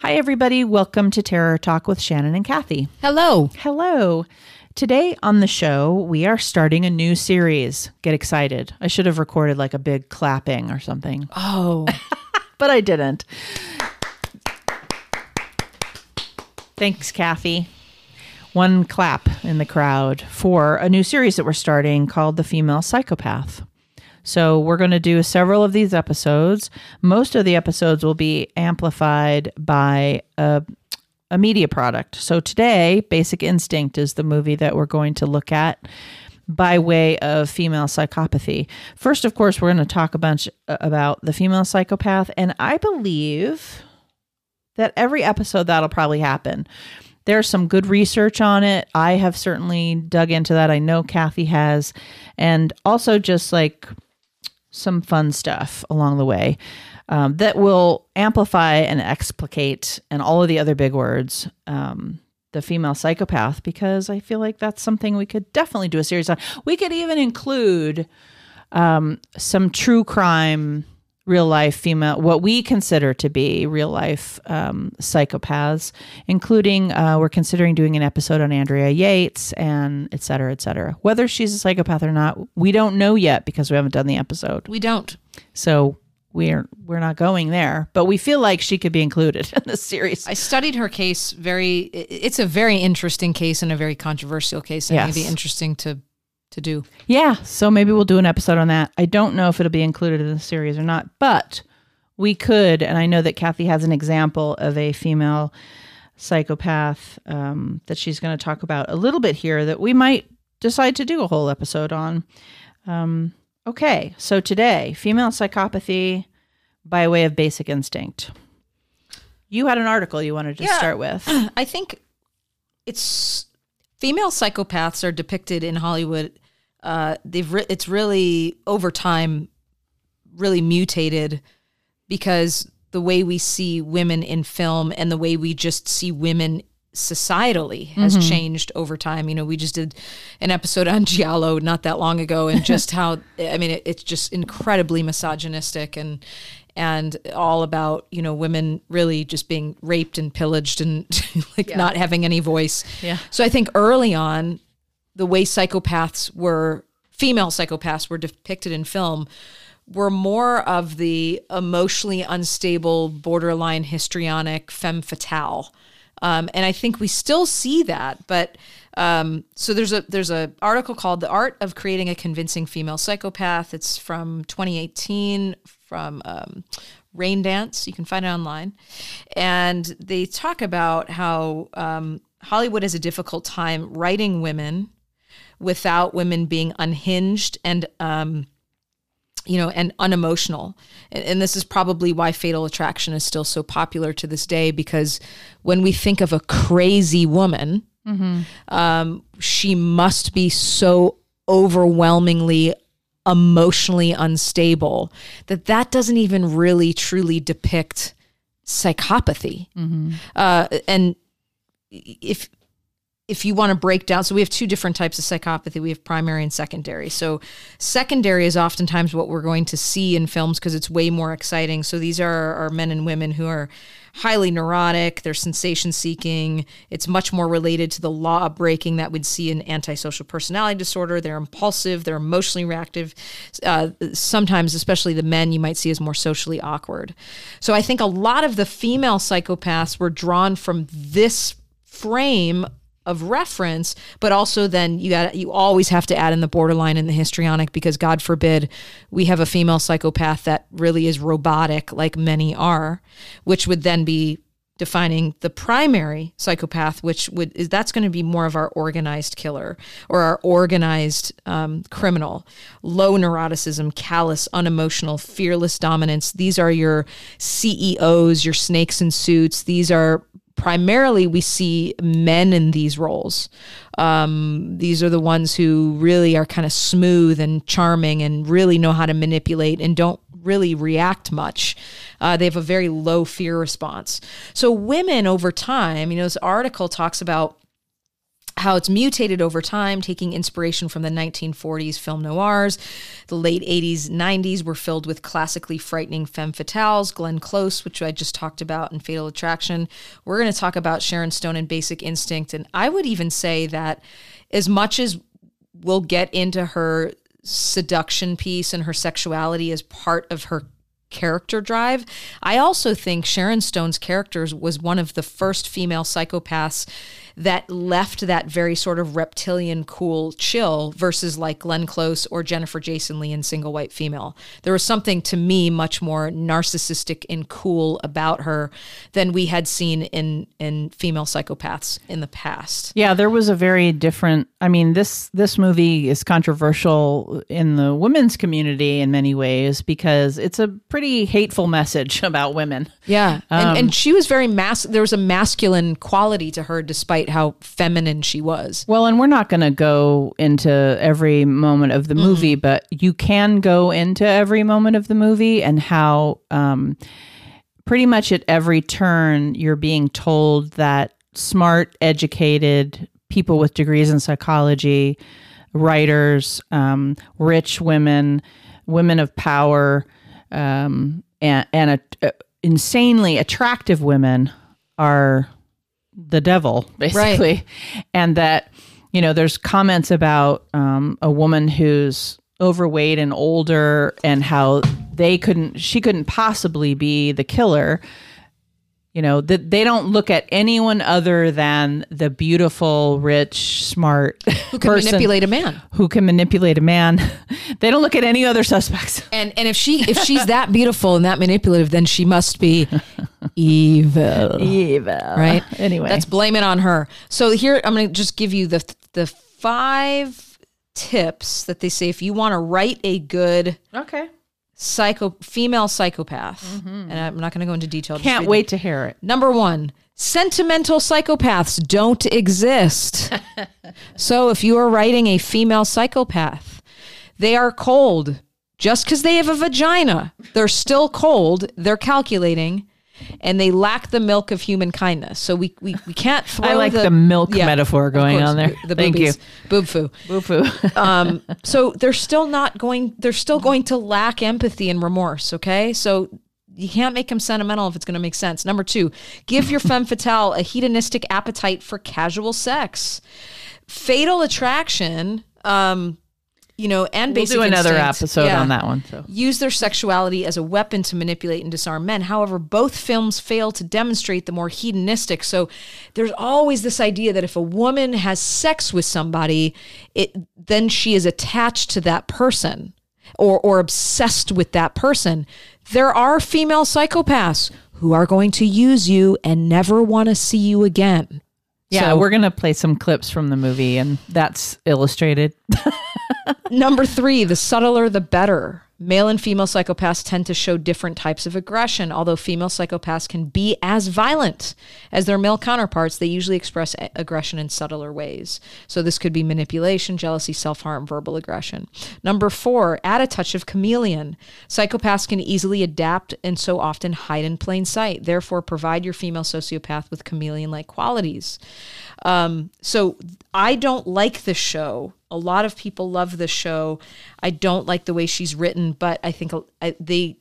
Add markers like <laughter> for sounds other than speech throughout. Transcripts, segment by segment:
Hi, everybody. Welcome to Terror Talk with Shannon and Kathy. Hello. Hello. Today on the show, we are starting a new series. Get excited. I should have recorded like a big clapping or something, <laughs> Oh, <laughs> but I didn't. Thanks, Kathy. One clap in the crowd for a new series that we're starting called The Female Psychopath. So, we're going to do several of these episodes. Most of the episodes will be amplified by a, a media product. So, today, Basic Instinct is the movie that we're going to look at by way of female psychopathy. First, of course, we're going to talk a bunch uh, about the female psychopath. And I believe that every episode that'll probably happen. There's some good research on it. I have certainly dug into that. I know Kathy has. And also just like some fun stuff along the way um, that will amplify and explicate and all of the other big words um, the female psychopath because I feel like that's something we could definitely do a series on. We could even include um, some true crime, real life female, what we consider to be real life um, psychopaths, including uh, we're considering doing an episode on Andrea Yates and et cetera, et cetera. Whether she's a psychopath or not, we don't know yet because we haven't done the episode. we don't. So we're we're not going there, but we feel like she could be included <laughs> in this series. I studied her case very. It's a very interesting case and a very controversial case. And Yes. it'd be interesting to to do. Yeah, so maybe we'll do an episode on that. I don't know if it'll be included in the series or not, but we could. And I know that Kathy has an example of a female psychopath um, that she's going to talk about a little bit here that we might decide to do a whole episode on. Um, okay, so today, female psychopathy by way of basic instinct. You had an article you wanted to Yeah. start with. <clears throat> I think it's female psychopaths are depicted in Hollywood. Uh, they've re- it's really over time really mutated because the way we see women in film and the way we just see women societally has changed over time. You know, we just did an episode on <laughs> Giallo not that long ago and just how I mean it, it's just incredibly misogynistic and and all about, you know, women really just being raped and pillaged and <laughs> like not having any voice. Yeah. So I think early on the way psychopaths were female psychopaths were depicted in film were more of the emotionally unstable, borderline histrionic femme fatale. Um, and I think we still see that, but um, so there's a there's a article called "The Art of Creating a Convincing Female Psychopath." It's from 2018 from um, Raindance. You can find it online, and they talk about how um, Hollywood has a difficult time writing women without women being unhinged and um, you know, and unemotional. And, and this is probably why Fatal Attraction is still so popular to this day because when we think of a crazy woman, um, she must be so overwhelmingly emotionally unstable that that doesn't even really truly depict psychopathy. Uh, and if if you want to break down, so we have two different types of psychopathy. We have primary and secondary. So, secondary is oftentimes what we're going to see in films because it's way more exciting. So, these are, are men and women who are highly neurotic, they're sensation seeking. It's much more related to the law breaking that we'd see in antisocial personality disorder. They're impulsive, they're emotionally reactive. Uh, sometimes, especially the men, you might see as more socially awkward. So, I think a lot of the female psychopaths were drawn from this frame of reference, but also then you got you always have to add in the borderline and the histrionic because God forbid we have a female psychopath that really is robotic like many are, which would then be defining the primary psychopath, which would is that's going to be more of our organized killer or our organized um, criminal, low neuroticism, callous, unemotional, fearless dominance. These are your CEOs, your snakes in suits. These are primarily we see men in these roles. Um, these are the ones who really are kind of smooth and charming and really know how to manipulate and don't really react much. Uh, they have a very low fear response. So women over time, you know, this article talks about how it's mutated over time, taking inspiration from the 1940s film noirs. The late 80s, 90s were filled with classically frightening femme fatales, Glenn Close, which I just talked about, in Fatal Attraction. We're going to talk about Sharon Stone and Basic Instinct. And I would even say that as much as we'll get into her seduction piece and her sexuality as part of her character drive. I also think Sharon Stone's characters was one of the first female psychopaths that left that very sort of reptilian cool chill versus like Glenn Close or Jennifer Jason Lee in Single White Female. There was something to me much more narcissistic and cool about her than we had seen in in female psychopaths in the past. Yeah, there was a very different. I mean this this movie is controversial in the women's community in many ways because it's a pretty hateful message <laughs> about women. Yeah, and, um, and she was very mas. There was a masculine quality to her, despite how feminine she was. Well, and we're not going to go into every moment of the movie, but you can go into every moment of the movie and how um, pretty much at every turn you're being told that smart, educated people with degrees in psychology, writers, um, rich women, women of power, um, and, and a, insanely attractive women are the devil, basically. And that, you know, there's comments about um, a woman who's overweight and older and how they couldn't, she couldn't possibly be the killer. You know, that they don't look at anyone other than the beautiful, rich, smart Who can manipulate a man? who can manipulate a man. <laughs> they don't look at any other suspects. And and if she if she's that beautiful and that manipulative, then she must be evil. Evil. Right? Anyway. Let's blame it on her. So here I'm going to just give you the the five tips that they say if you want to write a good okay. Psycho female psychopath. Mm-hmm. And I'm not going to go into detail. Can't wait to hear it. Number one, sentimental psychopaths don't exist. <laughs> so if you are writing a female psychopath, they are cold. Just because they have a vagina, they're still cold, they're calculating, and they lack the milk of human kindness. So we we, we can't <laughs> throw I like the, milk metaphor going course, on there. The Thank boobies, boob foo. you. Boo <laughs> Um, <laughs> so they're still not going. They're still going to lack empathy and remorse. Okay, so you can't make them sentimental if it's going to make sense. Number two, give your femme fatale a hedonistic appetite for casual sex. Fatal attraction. Um, you know, and We'll do another instinct, episode yeah, on that one. So use their sexuality as a weapon to manipulate and disarm men. However, both films fail to demonstrate the more hedonistic. So there's always this idea that if a woman has sex with somebody, it then she is attached to that person or or obsessed with that person. There are female psychopaths who are going to use you and never want to see you again. Yeah, So- we're gonna play some clips from the movie, and that's illustrated. <laughs> Number three, the subtler the better. Male and female psychopaths tend to show different types of aggression. Although female psychopaths can be as violent as their male counterparts, they usually express aggression in subtler ways. So this could be manipulation, jealousy, self harm, verbal aggression. Number four, add a touch of chameleon. Psychopaths can easily adapt and so often hide in plain sight. Therefore, provide your female sociopath with chameleon like qualities. Um, so I don't like the show. A lot of people love the show. I don't like the way she's written, but I think I, they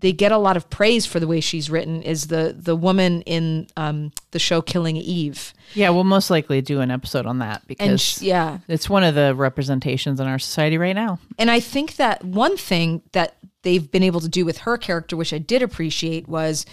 they get a lot of praise for the way she's written. Is the the woman in um, the show Killing Eve? yeah, we'll most likely do an episode on that because sh- yeah, it's one of the representations in our society right now. And I think that one thing that they've been able to do with her character, which I did appreciate, was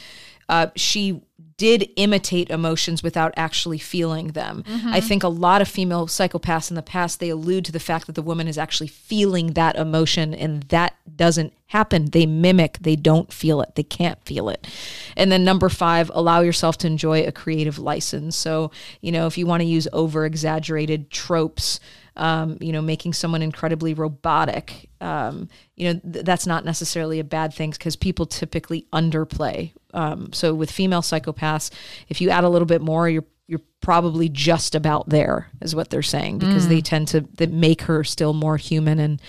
uh, she did imitate emotions without actually feeling them. I think a lot of female psychopaths in the past they allude to the fact that the woman is actually feeling that emotion, and that doesn't happen. They mimic, they don't feel it, they can't feel it. And then number five, allow yourself to enjoy a creative license. So you know if you want to use over exaggerated tropes um, you know, making someone incredibly robotic. Um, you know, th- that's not necessarily a bad thing because people typically underplay. Um, so with female psychopaths, if you add a little bit more, you're you're probably just about there, is what they're saying, because they tend to that make her still more human and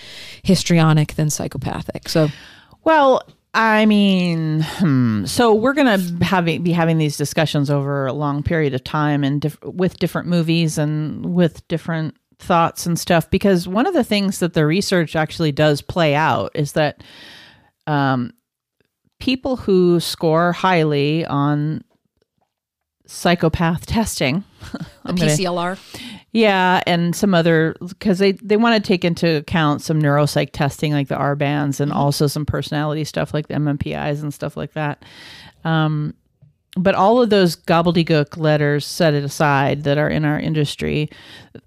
histrionic than psychopathic. So Well, I mean, hmm. so we're gonna have be having these discussions over a long period of time and diff- with different movies and with different thoughts and stuff. Because one of the things that the research actually does play out is that um, people who score highly on psychopath <laughs> testing, The <laughs> I'm gonna- PCLR. yeah, and some other because they they want to take into account some neuropsych testing like the RBANS and also some personality stuff like the MMPIs and stuff like that. Um, but all of those gobbledygook letters set it aside that are in our industry,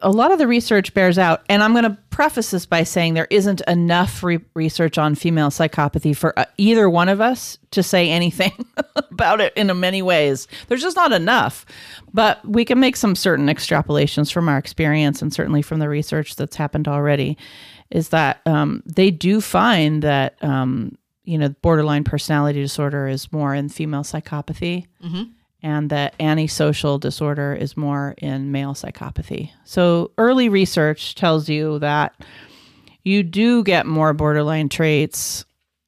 a lot of the research bears out. And I'm going to preface this by saying there isn't enough re- research on female psychopathy for uh, either one of us to say anything <laughs> about it in many ways. There's just not enough. But we can make some certain extrapolations from our experience and certainly from the research that's happened already. Is that um, they do find that um, you know borderline personality disorder is more in female psychopathy and that antisocial disorder is more in male psychopathy. So early research tells you that you do get more borderline traits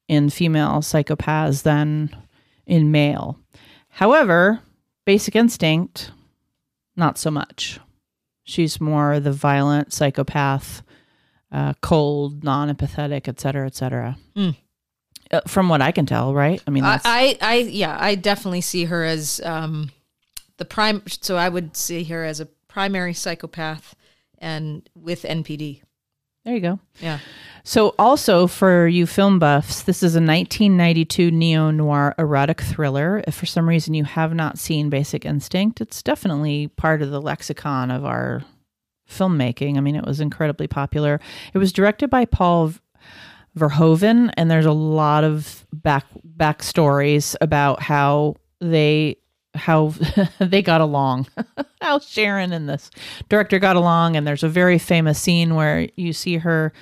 in female psychopaths than in male. However basic instinct not so much. She's more the violent psychopath uh, cold non-empathetic et cetera et cetera. Uh, from what I can tell, right? I mean, I, that's, I, I, yeah, I definitely see her as um, the prime. So I would see her as a primary psychopath, and with NPD. there you go. Yeah. So, also for you film buffs, this is a 1992 neo noir erotic thriller. If for some reason you have not seen Basic Instinct, it's definitely part of the lexicon of our filmmaking. I mean, it was incredibly popular. It was directed by Paul Verhoeven, and there's a lot of back backstories about how they how <laughs> they got along, <laughs> how Sharon and this director got along, and there's a very famous scene where you see her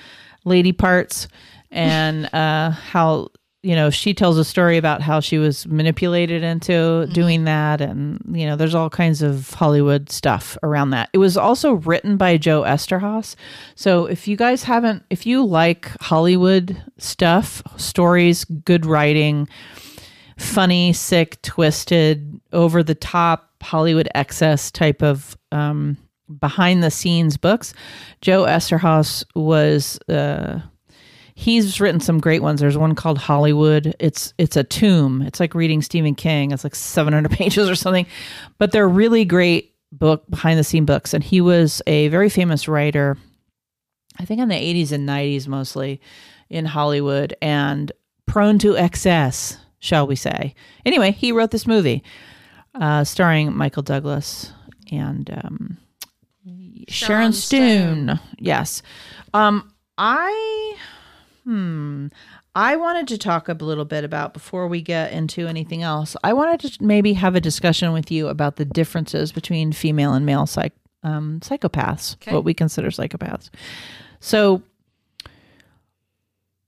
lady parts and uh, how you know she tells a story about how she was manipulated into doing that and you know there's all kinds of hollywood stuff around that. It was also written by joe Eszterhas. So if you guys haven't if you like hollywood stuff stories good writing funny sick twisted over the top hollywood excess type of um, behind the scenes books joe Eszterhas was uh, he's written some great ones. There's one called Hollywood. It's it's a tomb. It's like reading Stephen King. It's like 700 <laughs> pages or something, but they're really great book behind the scene books. And he was a very famous writer, I think in the 80s and 90s mostly in Hollywood and prone to excess, shall we say? Anyway, he wrote this movie uh, starring Michael Douglas and um, Sharon, Sharon Stone. Yes. Um, I Hmm. I wanted to talk a little bit about before we get into anything else. I wanted to maybe have a discussion with you about the differences between female and male psych, um, psychopaths, Okay. what we consider psychopaths. So,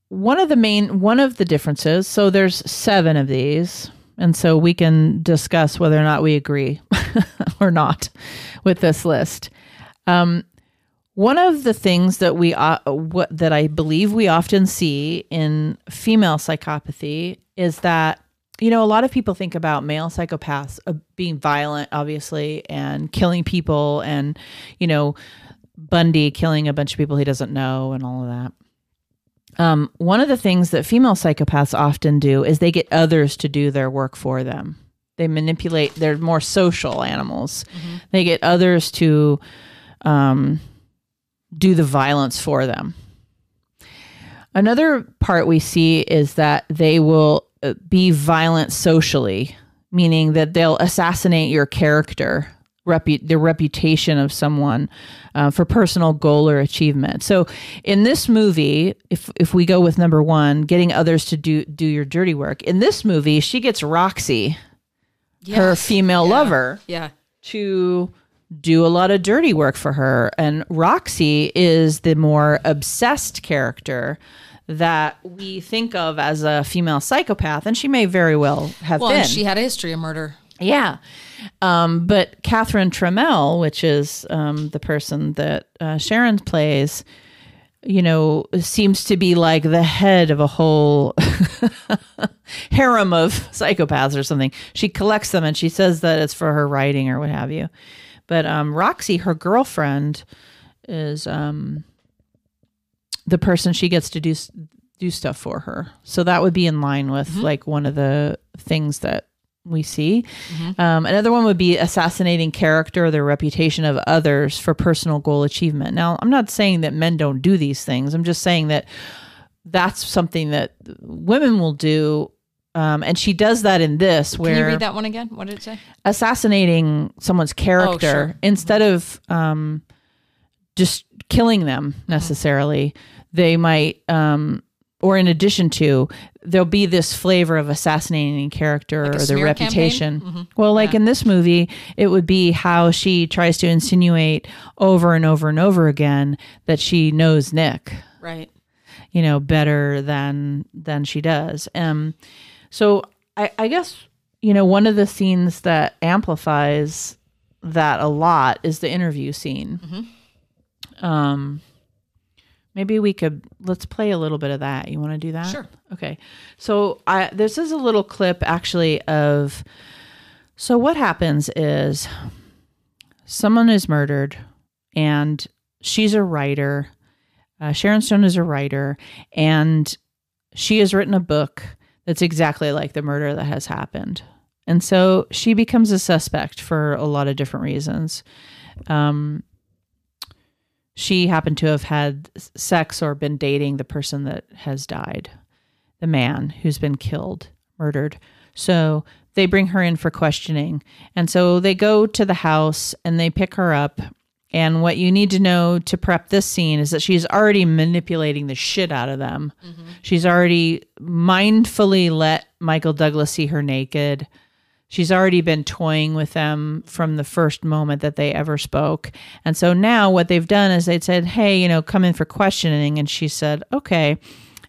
one of the main one of the differences. So there's seven of these, and so we can discuss whether or not we agree <laughs> or not with this list. Um, one of the things that we uh, what that I believe we often see in female psychopathy is that you know a lot of people think about male psychopaths uh, being violent obviously and killing people and you know Bundy killing a bunch of people he doesn't know and all of that. Um, one of the things that female psychopaths often do is they get others to do their work for them. They manipulate. They're more social animals. They get others to um, do the violence for them. Another part we see is that they will uh, be violent socially, meaning that they'll assassinate your character, repu- the reputation of someone uh, for personal goal or achievement. So, in this movie, if if we go with number one, getting others to do do your dirty work, in this movie, she gets Roxy, her female Yeah. lover, Yeah. to do a lot of dirty work for her. And Roxy is the more obsessed character that we think of as a female psychopath, and she may very well have Well, been. she had a history of murder. yeah. Um, but Catherine Tramell, which is um, the person that uh, Sharon plays, you know, seems to be like the head of a whole <laughs> harem of <laughs> psychopaths or something. She collects them and she says that it's for her writing or what have you. But um, Roxy, her girlfriend, is um, the person she gets to do do stuff for her. So that would be in line with like one of the things that we see. Um, another one would be assassinating character or the reputation of others for personal goal achievement. Now, I'm not saying that men don't do these things. I'm just saying that that's something that women will do. Um, and she does that in this, where Can you read that one again? What did it say? assassinating someone's character sure. instead of um, just killing them necessarily they might um, or in addition to there'll be this flavor of assassinating character a or their reputation? Mhm. well like in this movie it would be how she tries to insinuate over and over and over again that she knows nick Right. you know better than than she does um so i i guess you know one of the scenes that amplifies that a lot is the interview scene. Um maybe we could let's play a little bit of that. You want to do that? Sure. okay. So i this is a little clip actually of so what happens is someone is murdered and she's a writer uh, Sharon Stone is a writer, and she has written a book that's exactly like the murder that has happened. And so she becomes a suspect for a lot of different reasons. Um, she happened to have had sex or been dating the person that has died, the man who's been killed, murdered. So they bring her in for questioning. And so they go to the house and they pick her up. And what you need to know to prep this scene is that she's already manipulating the shit out of them. She's already mindfully let Michael Douglas see her naked. She's already been toying with them from the first moment that they ever spoke. And so now what they've done is they said, Hey, you know, come in for questioning. And she said, Okay.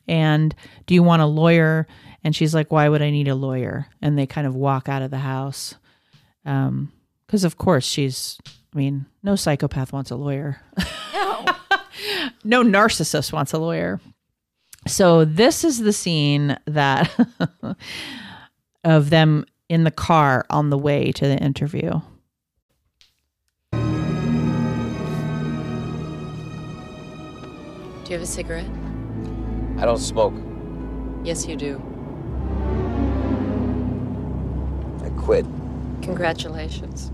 And do you want a lawyer? And she's like, Why would I need a lawyer? And they kind of walk out of the house. Um, because of course she's I mean, no psychopath wants a lawyer. <laughs> no narcissist wants a lawyer. So this is the scene that <laughs> of them in the car on the way to the interview. Do you have a cigarette? I don't smoke. Yes, you do. I quit. Congratulations.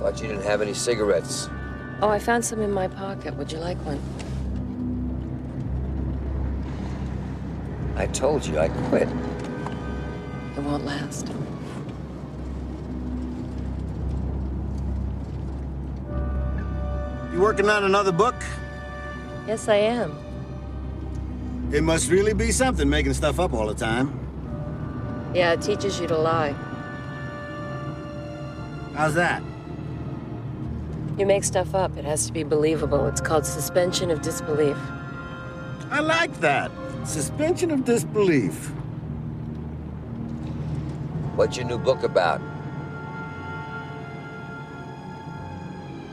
Thought you didn't have any cigarettes. Oh, I found some in my pocket. Would you like one? I told you I quit. It won't last. You working on another book? Yes, I am. It must really be something making stuff up all the time. Yeah, it teaches you to lie. How's that? You make stuff up. It has to be believable. It's called suspension of disbelief. I like that. Suspension of disbelief. What's your new book about?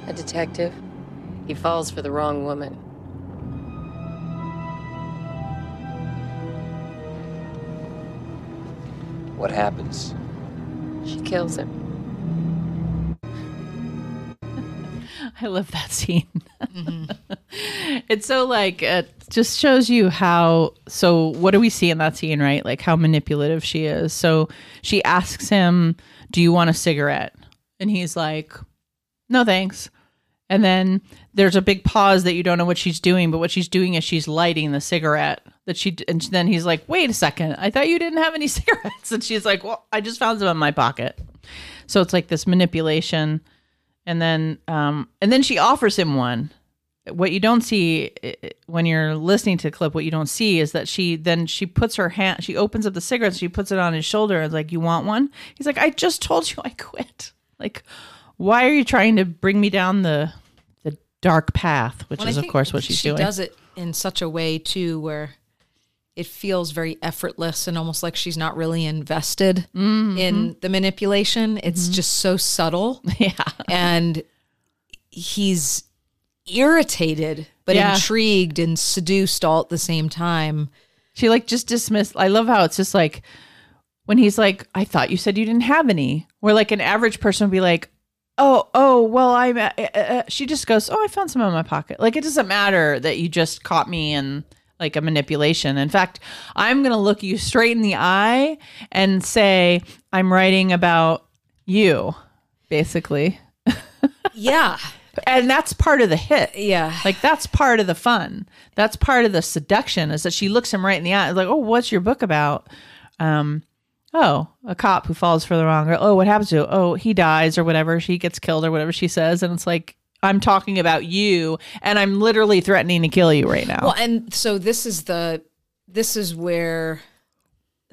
A detective. He falls for the wrong woman. What happens? She kills him. <laughs> I love that scene. Mm-hmm. <laughs> it's so like it just shows you how so what do we see in that scene, right? Like how manipulative she is. So she asks him, "Do you want a cigarette?" And he's like, "No, thanks." And then there's a big pause that you don't know what she's doing, but what she's doing is she's lighting the cigarette that she and then he's like, "Wait a second. I thought you didn't have any <laughs> cigarettes." And she's like, "Well, I just found some in my pocket." So it's like this manipulation and then um and then she offers him one what you don't see when you're listening to the clip what you don't see is that she then she puts her hand she opens up the cigarette, she puts it on his shoulder and like you want one he's like i just told you i quit like why are you trying to bring me down the the dark path which Well, is of course what she's she doing She does it in such a way too, where it feels very effortless and almost like she's not really invested mm-hmm. in the manipulation. It's mm-hmm. just so subtle. <laughs> Yeah. and he's irritated but Yeah. intrigued and seduced all at the same time. She like just dismissed. I love how it's just like when he's like, "I thought you said you didn't have any." Where like an average person would be like, "Oh, oh, well, I'm." Uh, uh, uh," she just goes, "Oh, I found some in my pocket." Like it doesn't matter that you just caught me in like a manipulation. In fact, I'm gonna look you straight in the eye and say, "I'm writing about you," basically, Yeah. <laughs> and that's part of the hit. Yeah. Like that's part of the fun. That's part of the seduction is that she looks him right in the eye. Like, oh, what's your book about? Um, oh, a cop who falls for the wrong. Or, oh, what happens to? Him? Oh, he dies or whatever. She gets killed or whatever she says, and it's like I'm talking about you, and I'm literally threatening to kill you right now. Well, and so this is the this is where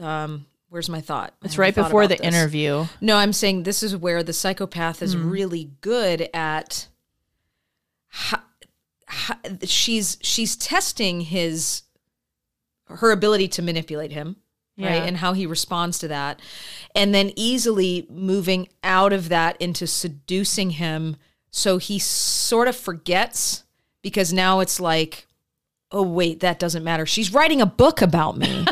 um where's my thought? It's right before the this. interview. No, I'm saying this is where the psychopath is Hmm. really good at she's she's testing his her ability to manipulate him right Yeah. and how he responds to that and then easily moving out of that into seducing him so he sort of forgets because now it's like oh wait that doesn't matter. She's writing a book about me.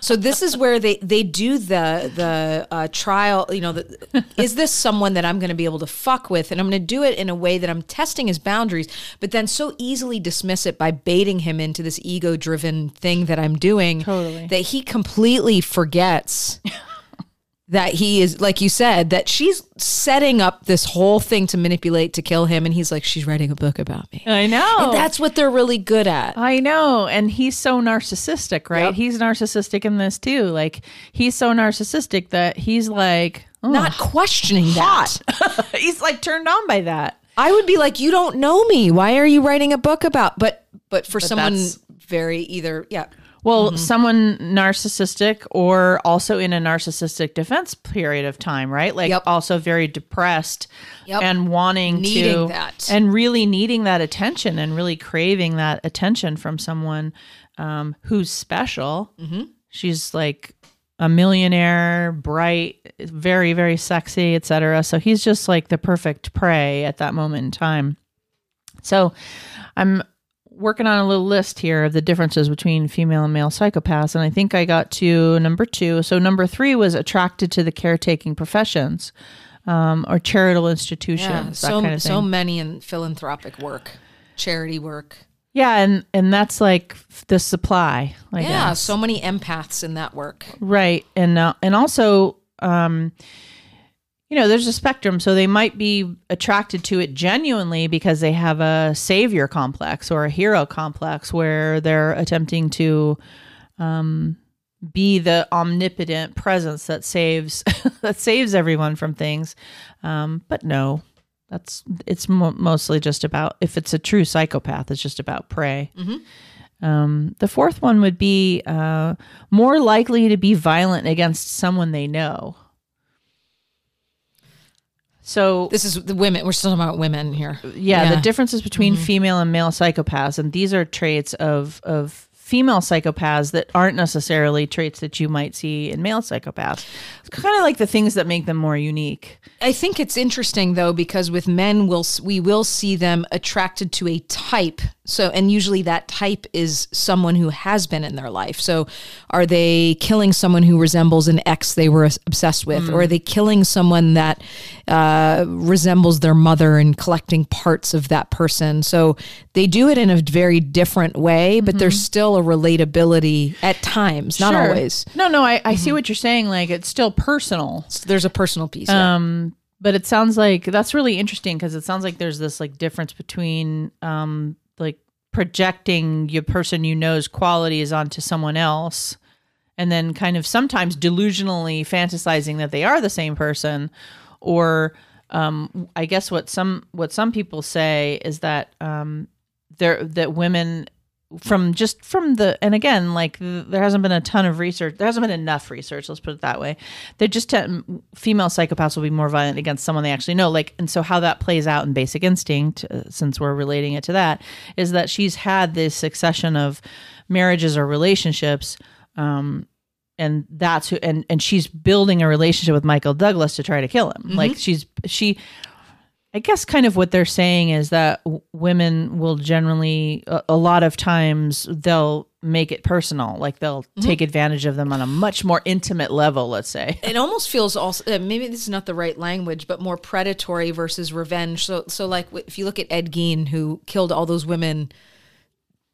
So this is where they they do the the uh, trial you know the, is this someone that i'm going to be able to fuck with? And i'm going to do it in a way that i'm testing his boundaries but then so easily dismiss it by baiting him into this ego driven thing that i'm doing Totally. that he completely forgets that he is like you said that she's setting up this whole thing to manipulate to kill him and he's like she's writing a book about me I know. and that's what they're really good at I know. And he's so narcissistic, right? Yep. He's narcissistic in this too. Like he's so narcissistic that he's like oh, not questioning that <laughs> he's like turned on by that. I would be like, you don't know me. Why are you writing a book about? But but for someone very either yeah Well, Mm-hmm. someone narcissistic or also in a narcissistic defense period of time, right? Like Yep. also very depressed Yep. and wanting Needing to that. and really needing that attention and really craving that attention from someone um, who's special. Mm-hmm. She's like a millionaire, bright, very very sexy, etc. So he's just like the perfect prey at that moment in time. So I'm working on a little list here of the differences between female and male psychopaths, and I think I got to number two. So number three was attracted to the caretaking professions um, or charitable institutions, yeah that so kind of thing. so many in philanthropic work, charity work. yeah, and and that's like the supply. I yeah, guess. so many empaths in that work. Right. And uh, and also um you know, there's a spectrum so they might be attracted to it genuinely because they have a savior complex or a hero complex where they're attempting to um be the omnipotent presence that saves <laughs> that saves everyone from things. Um but no. That's it's mo- mostly just about if it's a true psychopath, it's just about prey. Um, the fourth one would be uh, more likely to be violent against someone they know. So, This is the women. We're still talking about women here. yeah, the differences between mm-hmm. female and male psychopaths, and these are traits of of female psychopaths that aren't necessarily traits that you might see in male psychopaths. It's kind of like the things that make them more unique. I think it's interesting though because with men we'll we will see them attracted to a type. So and usually that type is someone who has been in their life. So are they killing someone who resembles an ex they were obsessed with or are they killing someone that uh, resembles their mother and collecting parts of that person? So they do it in a very different way, but there's still a relatability at times, not Sure. always. No, no, I, I see what you're saying. Like it's still personal. So there's a personal piece. yeah. Um, but it sounds like that's really interesting because it sounds like there's this like difference between um like projecting your person you know's qualities onto someone else and then kind of sometimes delusionally fantasizing that they are the same person. Or um I guess what some what some people say is that um there that women from just from the and again like there hasn't been a ton of research there hasn't been enough research let's put it that way. They're just te- female psychopaths will be more violent against someone they actually know like and so how that plays out in basic instinct uh, since we're relating it to that is that she's had this succession of marriages or relationships um and that's who and and she's building a relationship with Michael Douglas to try to kill him. Like she's she I guess kind of what they're saying is that women will generally, a, a lot of times, they'll make it personal. Like they'll take advantage of them on a much more intimate level, let's say. it almost feels also uh, maybe this is not the right language, but more predatory versus revenge. So, so like if you look at Ed Gein, who killed all those women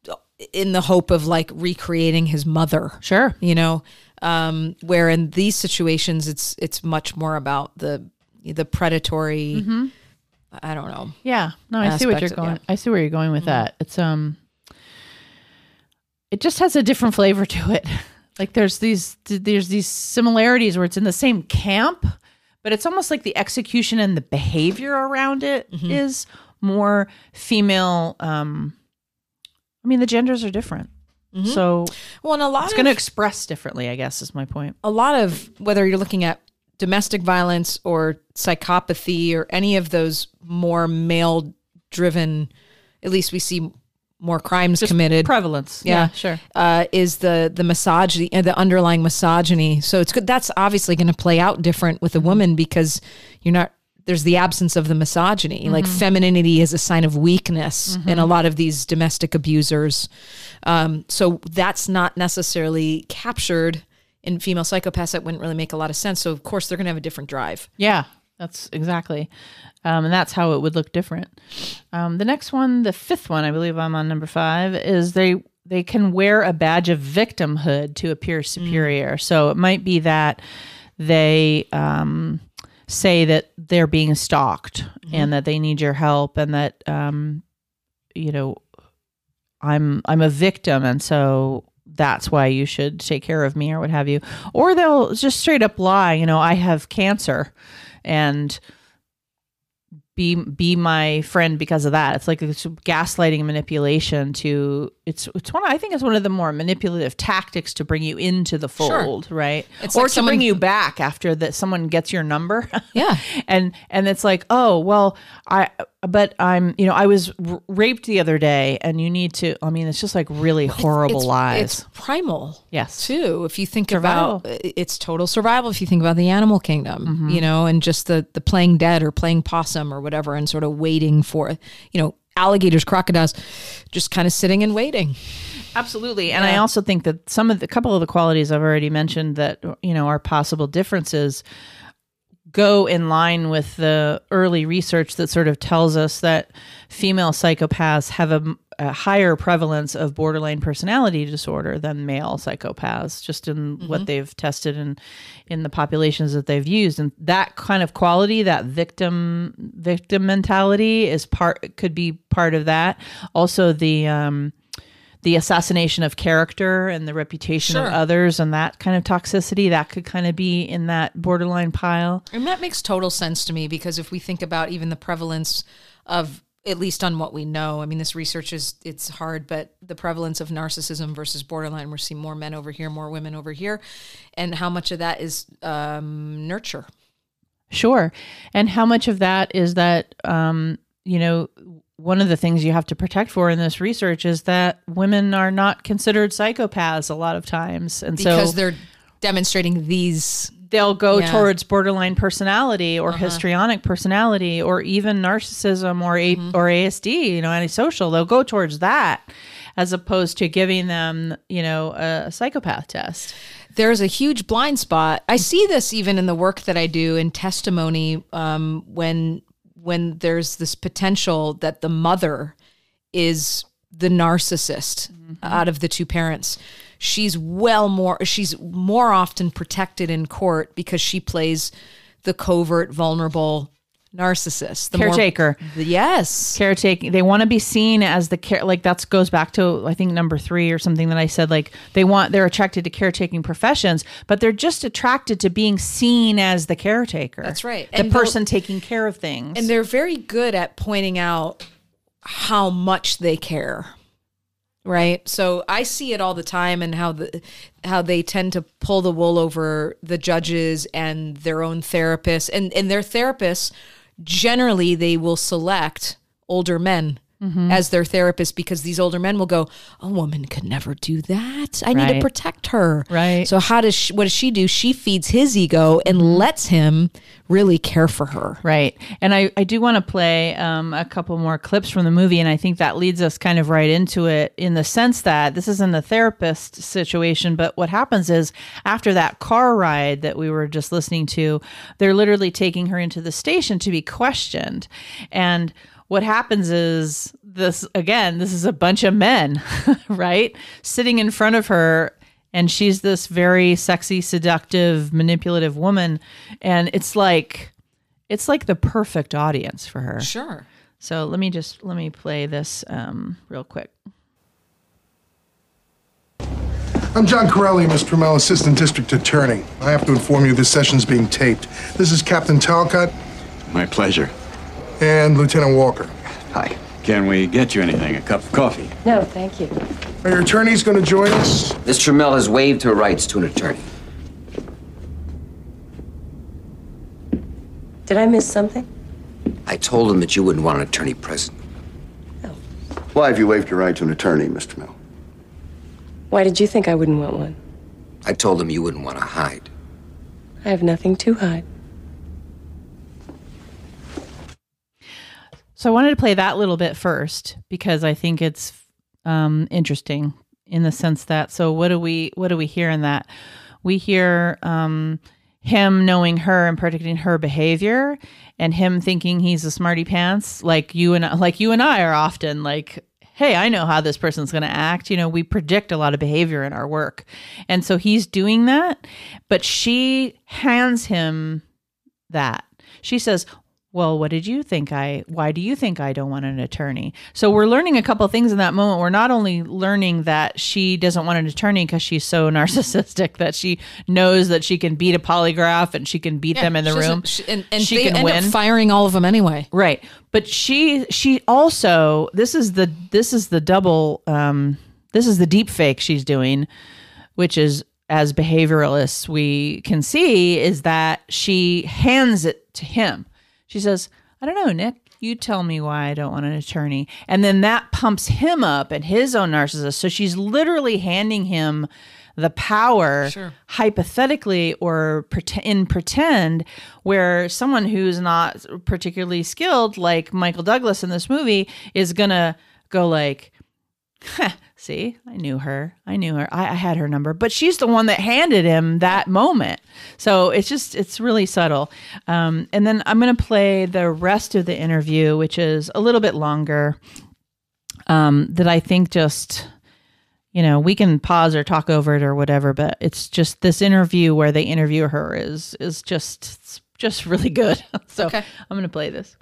uh, in the hope of like recreating his mother, Sure. you know, um, where in these situations it's it's much more about the the predatory. I don't know. Yeah. No, I see what you're of- going. yeah. Mm-hmm. I see where you're going with that. It's um, it just has a different flavor to it. <laughs> Like there's these there's these similarities where it's in the same camp, but it's almost like the execution and the behavior around it is Mm-hmm. more female. Um, I mean, the genders are different, Mm-hmm. so Well, and a lot it's going to express differently. I guess is my point. a lot of whether you're looking at domestic violence or psychopathy or any of those more male driven at least we see more crimes committed. Prevalence. Yeah, sure. uh, is the the misogyny uh, the underlying misogyny. So it's good that's obviously going to play out different with a woman because you're not there's the absence of the misogyny. Like femininity is a sign of weakness in a lot of these domestic abusers. Um, so that's not necessarily captured in female psychopaths that wouldn't really make a lot of sense so of course they're going to have a different drive Yeah, that's exactly. Um, and that's how it would look different. Um, the next one, the fifth one, I believe I'm on number five, is they they can wear a badge of victimhood to appear superior. So it might be that they um, say that they're being stalked and that they need your help and that um, you know I'm I'm a victim and so that's why you should take care of me or what have you. Or they'll just straight up lie, you know, I have cancer and be be my friend because of that. It's like it's gaslighting manipulation to it's it's one I think it's one of the more manipulative tactics to bring you into the Sure. fold, right? It's or like to someone- bring you back after that someone gets your number. Yeah. <laughs> and and it's like, "Oh, well, I but I'm, you know, I was r- raped the other day and you need to I mean, it's just like really horrible it's, lies. It's primal. Yes. Too. If you think Survival. about it's total survival. If you think about the animal kingdom, Mm-hmm. you know, and just the the playing dead or playing possum or whatever, and sort of waiting for, you know, alligators, crocodiles, just kind of sitting and waiting. Absolutely. And I also think that some of the couple of the qualities I've already mentioned that, you know, are possible differences go in line with the early research that sort of tells us that female psychopaths have a, a higher prevalence of borderline personality disorder than male psychopaths just in what they've tested in in the populations that they've used. And that kind of quality that victim victim mentality is part could be part of that. Also the um the assassination of character and the reputation Sure. of others and that kind of toxicity that could kind of be in that borderline pile And that makes total sense to me because if we think about even the prevalence of at least on what we know, I mean, this research is it's hard, but the prevalence of narcissism versus borderline, we're seeing more men over here, more women over here, and how much of that is um, nurture. Sure. And how much of that is that, um, you know, one of the things you have to protect for in this research is that women are not considered psychopaths a lot of times. And so because so they're demonstrating these they'll go Yeah. towards borderline personality or histrionic personality or even narcissism or A- or ASD, you know, antisocial. They'll go towards that as opposed to giving them, you know, a psychopath test. there's a huge blind spot. I see this even in the work that I do in testimony um, when when there's this potential that the mother is the narcissist mm-hmm. out of the two parents. She's well more she's more often protected in court because she plays the covert vulnerable narcissist. The more- Caretaker. the- yes. caretaking they want to be seen as the care like that's goes back to i think number three or something that i said like they want they're attracted to caretaking professions but they're just attracted to being seen as the caretaker That's right. the And person taking care of things And they're very good at pointing out how much they care. right so i see it all the time and how the how they tend to pull the wool over the judges and their own therapists and and their therapists generally they will select older men as their therapist because these older men will go a woman could never do that i need to protect her Right. so how does she, what does she do she feeds his ego and lets him really care for her Right. And I, I do want to play um, a couple more clips from the movie. And I think that leads us kind of right into it in the sense that this isn't a therapist situation. But what happens is after that car ride that we were just listening to, they're literally taking her into the station to be questioned. And what happens is this again, this is a bunch of men, <laughs> right? Sitting in front of her and she's this very sexy, seductive, manipulative woman and it's like it's like the perfect audience for her. sure So let me just let me play this um, real quick. I'm John Correli, Mr. Tramell, Assistant District Attorney. I have to inform you this session's being taped. This is Captain Talcott My pleasure. And Lieutenant Walker. Hi. Can we get you anything? A cup of coffee? No, thank you. Are your attorneys going to join us? Miss Tramell has waived her rights to an attorney. Did I miss something? I told him that you wouldn't want an attorney present. No. Why have you waived your right to an attorney, Mr. Mill? Why did you think I wouldn't want one? I told him you wouldn't want to hide. I have nothing to hide. So I wanted to play that little bit first because I think it's um, interesting in the sense that. So what do we what do we hear in that? We hear um, him knowing her and predicting her behavior, and him thinking he's a smarty pants, like you and like you and I are often like. Hey, I know how this person's going to act. You know, we predict a lot of behavior in our work. And so he's doing that, but she hands him that. She says, well, what did you think I why do you think I don't want an attorney? So we're learning a couple things in that moment. We're not only learning that she doesn't want an attorney because she's so <laughs> narcissistic that she knows that she can beat a polygraph and she can beat them in the room. she- and, and she can win. up firing all of them anyway Right. But she she also this is the this is the double um this is the deep fake she's doing, which is as behavioralists we can see is that she hands it to him. She says, I don't know, Nick, you tell me why I don't want an attorney. And then that pumps him up and his own narcissist. So she's literally handing him the power hypothetically or in pretend where someone who's not particularly skilled like Michael Douglas in this movie is going to go like "Huh, see I knew her. I knew her. I, I had her number but she's the one that handed him that moment. So it's just it's really subtle. Um, and then I'm going to play the rest of the interview which is a little bit longer um, that I think just you know we can pause or talk over it or whatever but it's just this interview where they interview her is is just it's just really good. <laughs> So Okay. i'm gonna play this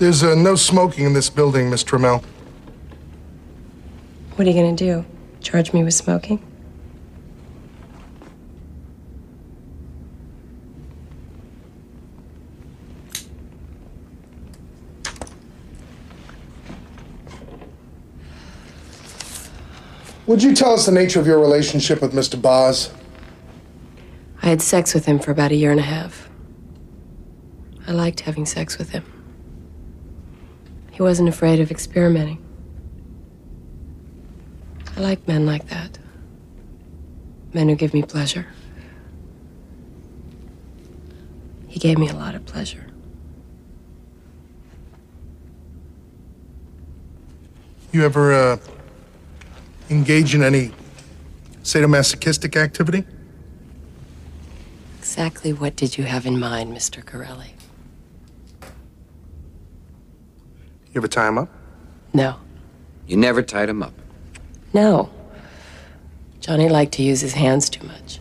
There's uh, no smoking in this building, Miss Tramell. What are you gonna do? Charge me with smoking? Would you tell us the nature of your relationship with Mr. Boz? I had sex with him for about a year and a half. I liked having sex with him. He wasn't afraid of experimenting. I like men like that. Men who give me pleasure. He gave me a lot of pleasure. You ever uh, engage in any sadomasochistic activity? Exactly what did you have in mind, Mr. Correli? You ever tie him up? No. You never tied him up. No. Johnny liked to use his hands too much.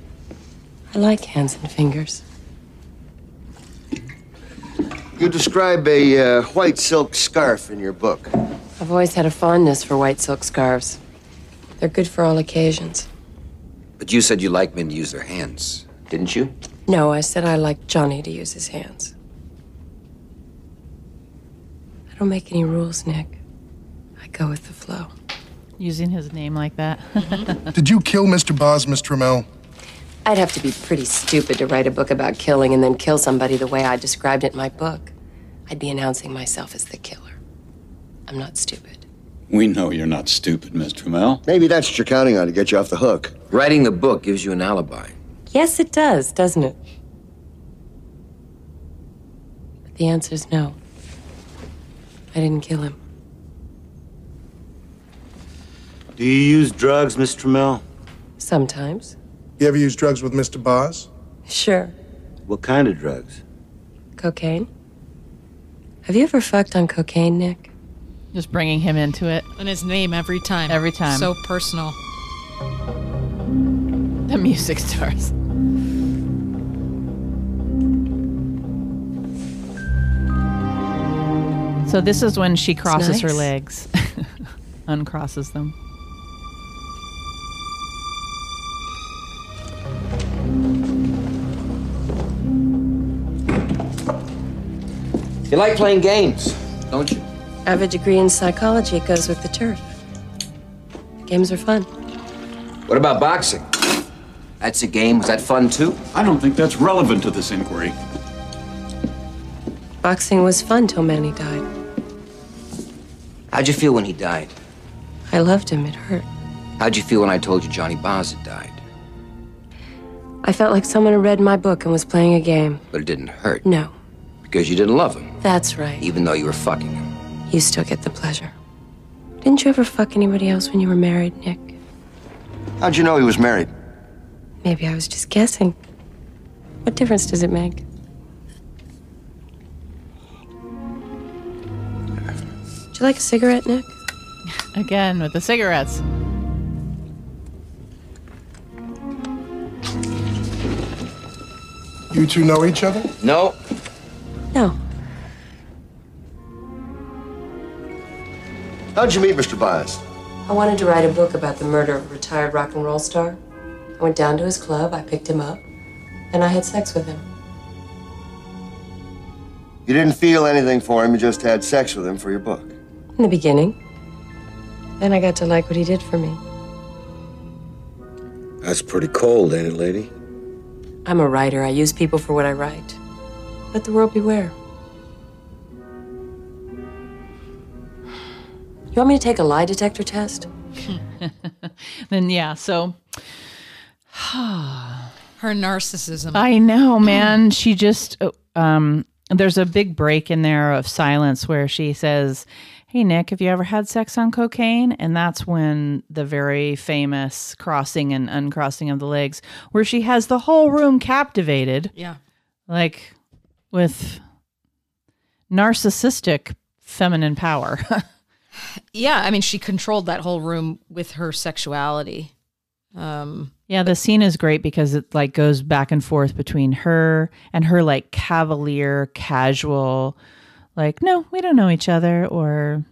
I like hands and fingers. You describe a uh, white silk scarf in your book. I've always had a fondness for white silk scarves. They're good for all occasions. But you said you like men to use their hands, didn't you? No, I said I like Johnny to use his hands. Don't make any rules, Nick. I go with the flow. Using his name like that. Mm-hmm. <laughs> Did you kill Mr. Boz, Miss Tramell? I'd have to be pretty stupid to write a book about killing and then kill somebody the way I described it in my book. I'd be announcing myself as the killer. I'm not stupid. We know you're not stupid, Miss Tramell. Maybe that's what you're counting on to get you off the hook. Writing the book gives you an alibi. Yes, it does, doesn't it? But the answer's no. I didn't kill him. Do you use drugs, Miss Tramell? Sometimes. You ever use drugs with Mr. Boz? Sure. What kind of drugs? Cocaine? Have you ever fucked on cocaine, Nick? Just bringing him into it. And his name every time. Every time. So personal. The music starts. So this is when she crosses her legs, <laughs> uncrosses them. You like playing games, don't you? I have a degree in psychology. It goes with the turf. Games are fun. What about boxing? That's a game. Was that fun too? I don't think that's relevant to this inquiry. Boxing was fun till Manny died. How'd you feel when he died? I loved him. It hurt. How'd you feel when I told you Johnny Boz had died? I felt like someone had read my book and was playing a game. But it didn't hurt No, because you didn't love him, that's right. even though you were fucking him. You still get the pleasure. Didn't you ever fuck anybody else when you were married, Nick? How'd you know he was married? Maybe I was just guessing. What difference does it make? You like a cigarette, Nick? Again with the cigarettes. You two know each other? No, No. How'd you meet Mr. Boz? I wanted to write a book about the murder of a retired rock and roll star. I went down to his club, I picked him up, and I had sex with him. You didn't feel anything for him, you just had sex with him for your book. In the beginning. Then I got to like what he did for me. That's pretty cold, ain't it, lady? I'm a writer. I use people for what I write. Let the world beware. You want me to take a lie detector test? <laughs> Then yeah, so <sighs> Her narcissism. I know, man. She just uh, um there's a big break in there of silence where she says, "Hey Nick, have you ever had sex on cocaine?" And that's when the very famous crossing and uncrossing of the legs where she has the whole room captivated yeah. like with narcissistic feminine power. <laughs> Yeah. I mean, she controlled that whole room with her sexuality. Um, Yeah, the scene is great because it like goes back and forth between her and her like cavalier, casual, like, no, we don't know each other, or,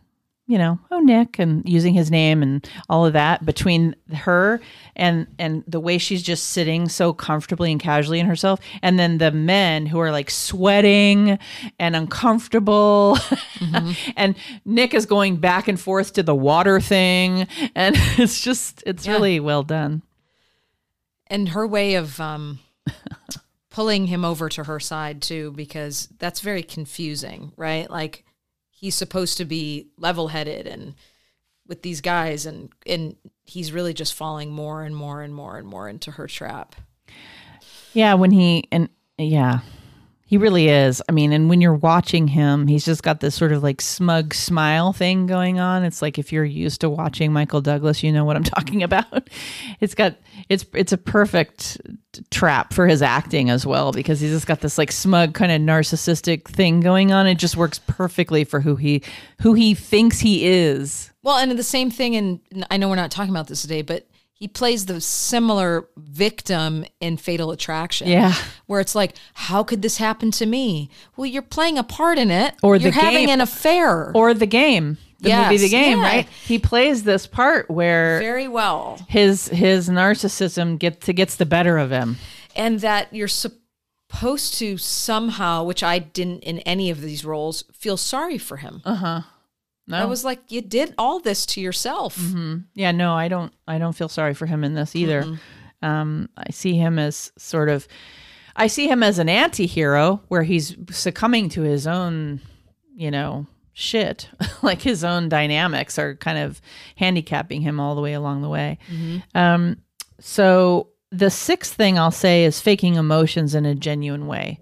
you know, oh Nick and using his name and all of that between her and and the way she's just sitting so comfortably and casually in herself. And then the men who are like sweating and uncomfortable. <laughs> and Nick is going back and forth to the water thing. And <laughs> it's just it's Yeah. really well done. and her way of um, pulling him over to her side too, because that's very confusing, right? Like he's supposed to be level-headed and with these guys, and and he's really just falling more and more and more and more into her trap. Yeah, when he and yeah, he really is. I mean, and when you're watching him, he's just got this sort of like smug smile thing going on. It's like if you're used to watching Michael Douglas, you know what I'm <laughs> talking about. It's got it's it's a perfect trap for his acting as well because he's just got this like smug kind of narcissistic thing going on. It just works perfectly for who he who he thinks he is. Well, and the same thing, and I know we're not talking about this today, but he plays the similar victim in Fatal Attraction. Yeah. Where it's like, how could this happen to me? Well, you're playing a part in it. Or you're the having game- an affair. Or the game. The movie The Game, yeah. right? He plays this part where very well. his his narcissism get to gets the better of him. and that you're supposed to somehow, which I didn't in any of these roles, feel sorry for him. Uh huh. No. I was like, you did all this to yourself. Yeah, no, I don't. I don't feel sorry for him in this either. Um, I see him as sort of. I see him as an anti-hero where he's succumbing to his own, you know, shit. <laughs> like his own dynamics are kind of handicapping him all the way along the way. Um, so the sixth thing I'll say is faking emotions in a genuine way.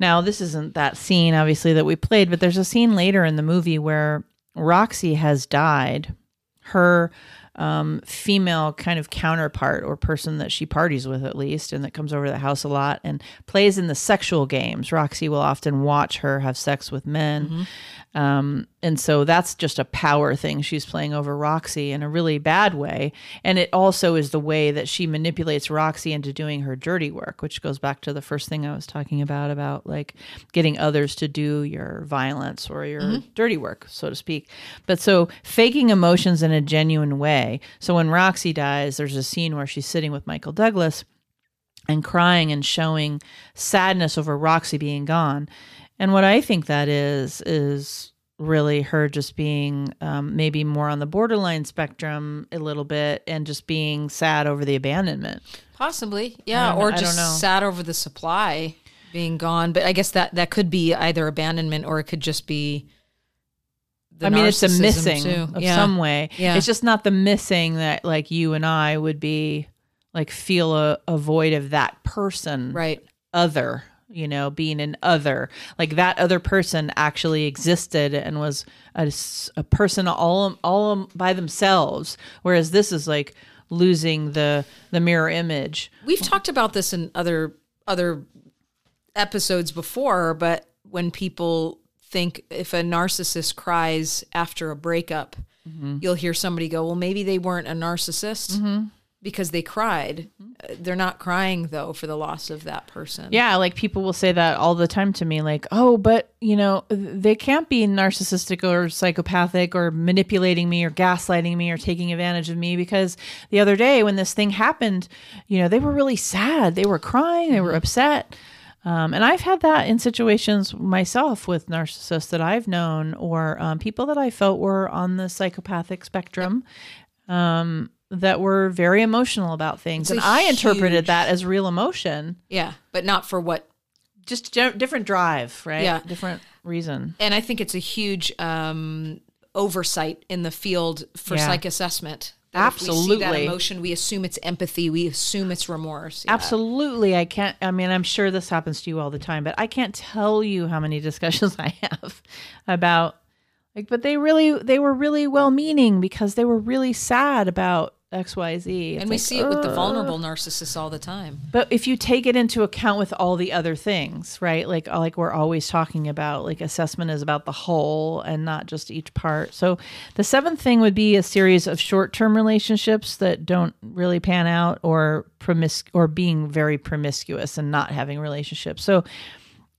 Now, this isn't that scene, obviously, that we played, but there's a scene later in the movie where Roxy has died. Her um, female kind of counterpart or person that she parties with, at least, and that comes over to the house a lot and plays in the sexual games. Roxy will often watch her have sex with men. Um, and so that's just a power thing she's playing over Roxy in a really bad way. And it also is the way that she manipulates Roxy into doing her dirty work, which goes back to the first thing I was talking about about like getting others to do your violence or your mm-hmm. dirty work, so to speak. But so faking emotions in a genuine way. So when Roxy dies, there's a scene where she's sitting with Michael Douglas and crying and showing sadness over Roxy being gone. And what I think that is, is really her just being um, maybe more on the borderline spectrum a little bit and just being sad over the abandonment. Possibly, yeah, or just sad over the supply being gone. But I guess that that could be either abandonment or it could just be. the I mean, it's a missing too. of Yeah. some way. Yeah. It's just not the missing that like you and I would be like feel a, a void of that person. right. other you know being an other like that other person actually existed and was a person all all by themselves. Whereas this is like losing the the mirror image. We've talked about this in other other episodes before, but when people think if a narcissist cries after a breakup, Mm-hmm. you'll hear somebody go, "Well, maybe they weren't a narcissist because they cried." Uh, They're not crying though for the loss of that person. yeah like people will say that all the time to me like oh but you know they can't be narcissistic or psychopathic or manipulating me or gaslighting me or taking advantage of me because the other day when this thing happened you know they were really sad. They were crying. They were upset. Um, and I've had that in situations myself with narcissists that I've known or um, people that I felt were on the psychopathic spectrum. Um, that were very emotional about things. It's and I interpreted huge- that as real emotion, Yeah, but not for what just di- different drive, right? Yeah. Different reason. and I think it's a huge um, oversight in the field for Yeah. psych assessment. That If we see that Absolutely. emotion, we assume it's empathy. We assume it's remorse. Yeah. Absolutely. I can't, I mean, I'm sure this happens to you all the time, but I can't tell you how many <laughs> discussions I have about like, but they really, they were really well meaning because they were really sad about XYZ. And we like, see it with the vulnerable narcissists all the time. But if you take it into account with all the other things, right? Like uh, like we're always talking about, like assessment is about the whole and not just each part. So the seventh thing would be a series of short-term relationships that don't really pan out or promisc or being very promiscuous and not having relationships. So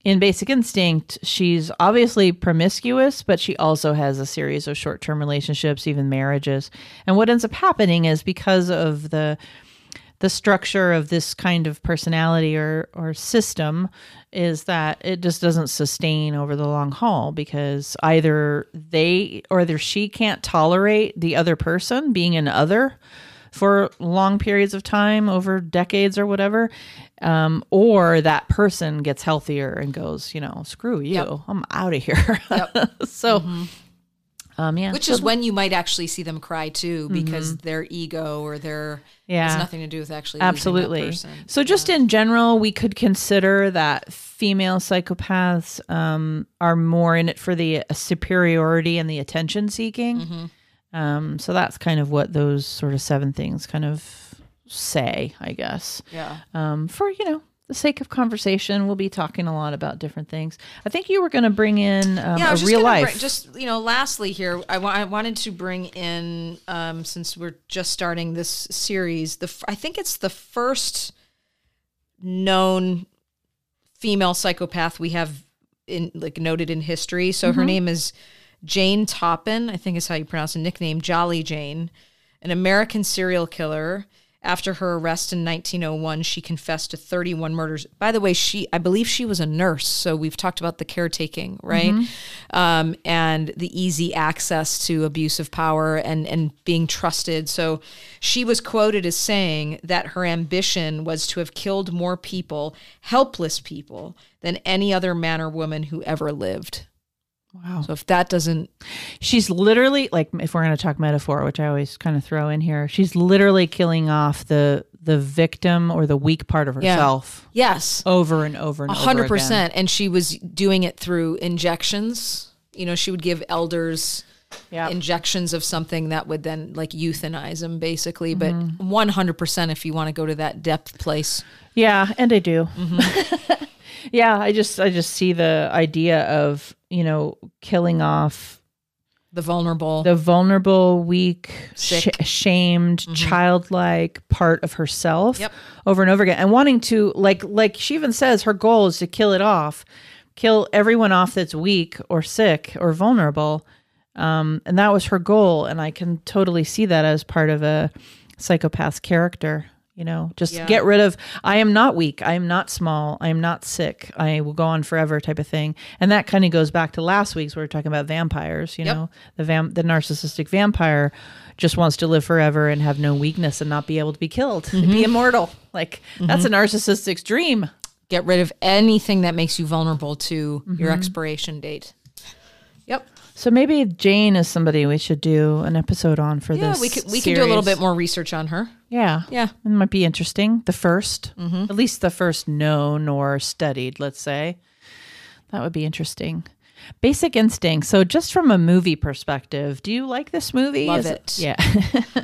in Basic Instinct, she's obviously promiscuous, but she also has a series of short term relationships, even marriages. And what ends up happening is because of the the structure of this kind of personality or or system is that it just doesn't sustain over the long haul because either they or either she can't tolerate the other person being an other for long periods of time over decades or whatever um, or that person gets healthier and goes you know screw you Yep. i'm out of here <laughs> so um yeah Which so is when you might actually see them cry too, because their ego or their Mm-hmm. Yeah. has nothing to do with actually absolutely person. so just in general we could consider that female psychopaths um, are more in it for the superiority and the attention seeking Mm-hmm. Um, so that's kind of what those sort of seven things kind of say i guess Yeah. um, for you know the sake of conversation we'll be talking a lot about different things i think you were going to bring in um, yeah, a real life bring- just you know, lastly here, I wa- I wanted to bring in um, since we're just starting this series. The f- I think it's the first known female psychopath we have in like noted in history. So Mm-hmm. her name is Jane Toppan. I think is how you pronounce the nickname Jolly Jane, an American serial killer. After her arrest in 1901, she confessed to 31 murders. By the way, she I believe she was a nurse, so we've talked about the caretaking, right? Um, and the easy access to abuse of power and and being trusted. So she was quoted as saying that her ambition was to have killed more people, helpless people, than any other man or woman who ever lived. Wow. So if that doesn't She's literally like if we're going to talk metaphor, which I always kind of throw in here, she's literally killing off the the victim or the weak part of herself yes, over and over and A over hundred percent. And she was doing it through injections. You know, she would give elders Yeah. injections of something that would then like euthanize them, basically. But Mm-hmm. one hundred percent, if you want to go to that depth place, Yeah, and I do. Mm-hmm. <laughs> yeah, I just I just see the idea of, you know, killing off the vulnerable. the vulnerable, weak, sh- shamed, childlike part of herself Mm-hmm. Yep. over and over again, and wanting to like like she even says her goal is to kill it off, kill everyone off that's weak or sick or vulnerable, um, and that was her goal. And I can totally see that as part of a psychopath's character. You know, just Yeah. get rid of. I am not weak. I am not small. I am not sick. I will go on forever, type of thing. And that kind of goes back to last week's. where we are talking about vampires. You Yep. know, the vam- the narcissistic vampire just wants to live forever and have no weakness and not be able to be killed, Mm-hmm. be immortal. Like that's a narcissistic's dream. Get rid of anything that makes you vulnerable to Mm-hmm. your expiration date. Yep. So maybe Jane is somebody we should do an episode on for Yeah, this. we could we can do a little bit more research on her. Yeah, Yeah. it might be interesting. The 1st Mm-hmm. at least the first known or studied. Let's say that would be interesting. Basic Instinct. So, just from a movie perspective, do you like this movie? Love Is it. Yeah.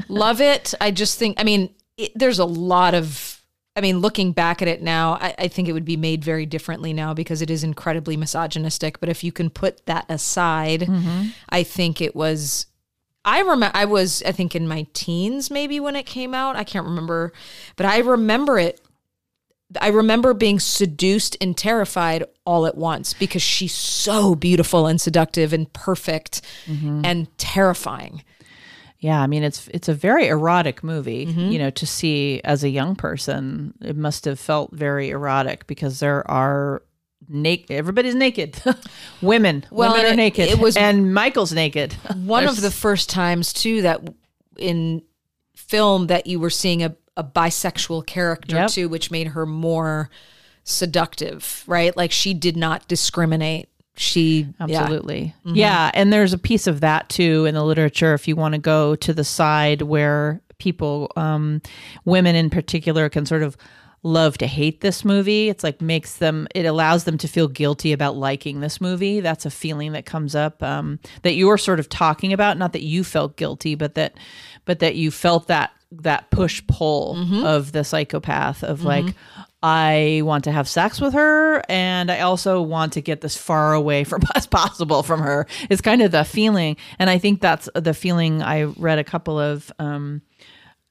<laughs> Love it. I just think, I mean, it, there's a lot of, I mean, looking back at it now, I, I think it would be made very differently now because it is incredibly misogynistic. But if you can put that aside, I think it was. I remember I was I think in my teens maybe when it came out. I can't remember, but I remember it. I remember being seduced and terrified all at once because she's so beautiful and seductive and perfect and terrifying. Yeah, I mean it's it's a very erotic movie. Mm-hmm. You know, to see as a young person, it must have felt very erotic because there are naked. Everybody's naked. <laughs> Women, Well, women are it- naked. it was- and Michael's naked. <laughs> one of the first times too that in film that you were seeing a, a bisexual character Yep. too which made her more seductive right like she did not discriminate she yeah. Absolutely. Yeah. And there's a piece of that too in the literature if you want to go to the side where people, um, women in particular, can sort of love to hate this movie. It's like makes them, it allows them to feel guilty about liking this movie. That's a feeling that comes up um, that you're sort of talking about. Not that you felt guilty, but that, but that you felt that that push pull of the psychopath of like I want to have sex with her and I also want to get this far away from <laughs> as possible from her. It's kind of the feeling and I think that's the feeling I read a couple of um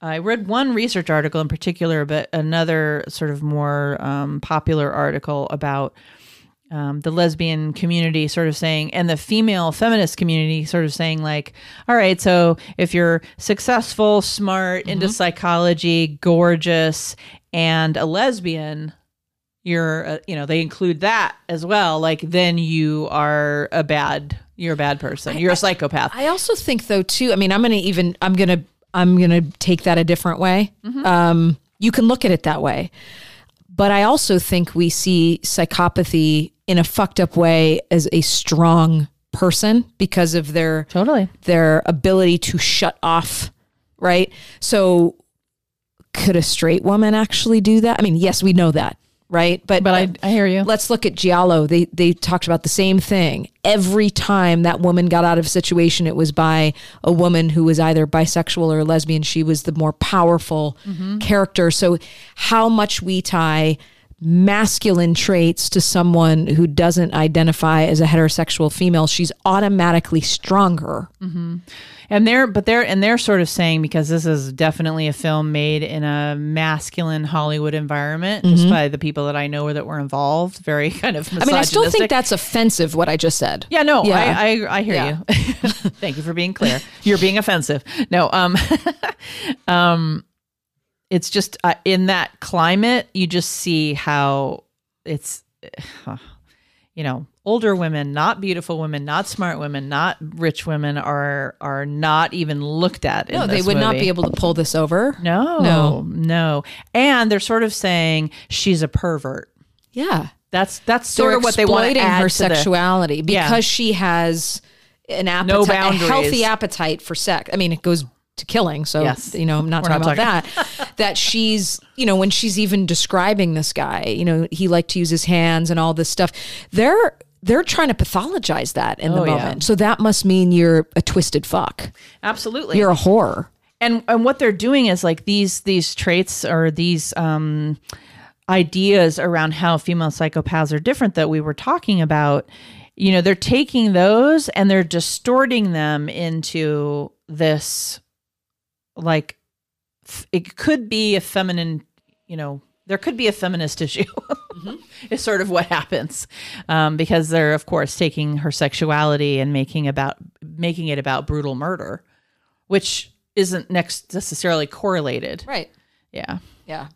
I read one research article in particular but another sort of more um, popular article about um, the lesbian community sort of saying, and the female feminist community sort of saying, like, all right, so if you're successful, smart, into psychology, gorgeous, and a lesbian, you're, uh, you know, they include that as well. Like, then you are a bad, you're a bad person. You're a psychopath. i also think though too i mean i'm gonna even i'm gonna i'm gonna take that a different way um you can look at it that way but i also think we see psychopathy in a fucked up way as a strong person because of their totally. their ability to shut off, right? So could a straight woman actually do that? I mean, yes, we know that, right? But But I, uh, I hear you. let's look at Giallo. They they talked about the same thing. Every time that woman got out of a situation, it was by a woman who was either bisexual or lesbian. She was the more powerful mm-hmm. character. So how much we tie masculine traits to someone who doesn't identify as a heterosexual female, she's automatically stronger. Mm-hmm. And they're but they're and they're sort of saying because this is definitely a film made in a masculine Hollywood environment, just by the people that I know that were involved. Very <laughs> kind of. Mm-hmm. I mean, I still think that's offensive. What I just said. Yeah, no, Yeah. I, I I hear Yeah. you. <laughs> Thank you for being clear. You're being offensive. No, um, <laughs> um, it's just uh, in that climate, you just see how it's, uh, <sighs> you know, older women, not beautiful women, not smart women, not rich women are are not even looked at. No, they would not be able to pull this over. No, No. no, and they're sort of saying she's a pervert. Yeah. That's that's sort They're of what they want to add her to the- sexuality Yeah. because she has an appetite, No a healthy appetite for sex. I mean, it goes to killing. So, Yes. you know, I'm not We're talking not about that. <laughs> that she's, you know, when she's even describing this guy, you know, he liked to use his hands and all this stuff. They're they're trying to pathologize that in the Oh, yeah. moment. So that must mean you're a twisted fuck. Absolutely, You're a whore. and and what they're doing is like these these traits or these um ideas around how female psychopaths are different that we were talking about you know they're taking those and they're distorting them into this like f- it could be a feminine you know there could be a feminist issue <laughs> is sort of what happens um, because they're of course taking her sexuality and making about making it about brutal murder which isn't next necessarily correlated Right. yeah Yeah.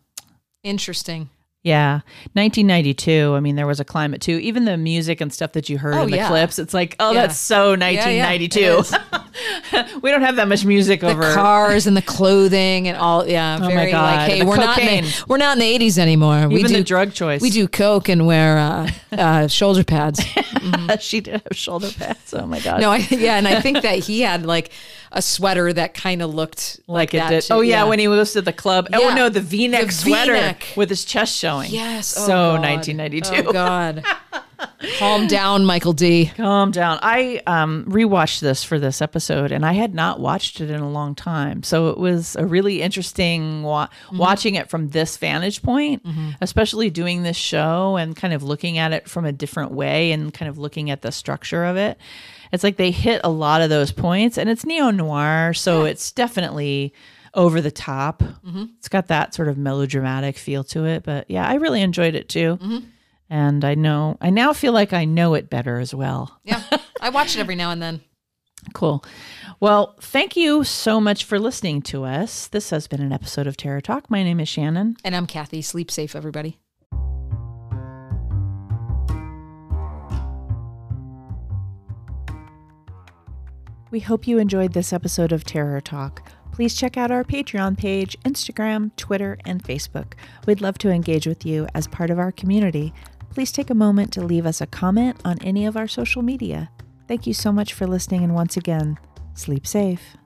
Interesting. yeah 1992 i mean there was a climate too even the music and stuff that you heard Oh, in the yeah. clips it's like oh Yeah. that's so Yeah, yeah, 1992 it <laughs> <laughs> we don't have that much music the over cars and the clothing and all yeah <laughs> Oh my God, like hey we're not in the, we're not in the 80s anymore. We even do the drug choice. we do coke and wear uh, <laughs> uh, shoulder pads. She did have shoulder pads. Oh my god. No I, yeah and i think that he had like a sweater that kind of looked like like, it did. too. oh yeah, when he was to the club. Oh no the v-neck The sweater V-neck. with his chest showing. Yes. Oh so God. 1992 oh god calm down michael d Calm down. I um, rewatched this for this episode, and I had not watched it in a long time. So it was a really interesting wa- mm-hmm. watching it from this vantage point, mm-hmm. especially doing this show and kind of looking at it from a different way and kind of looking at the structure of it. It's like they hit a lot of those points, and it's neo noir, so it's definitely over the top. Mm-hmm. It's got that sort of melodramatic feel to it, but yeah, I really enjoyed it too. And I know, I now feel like I know it better as well. yeah i watch it every now and then <laughs> Cool. Well, thank you so much for listening to us. This has been an episode of Terror Talk. My name is Shannon. and i'm kathy sleep safe everybody We hope you enjoyed this episode of Terror Talk. Please check out our Patreon page, Instagram, Twitter, and Facebook. We'd love to engage with you as part of our community. Please take a moment to leave us a comment on any of our social media. Thank you so much for listening, and once again, sleep safe.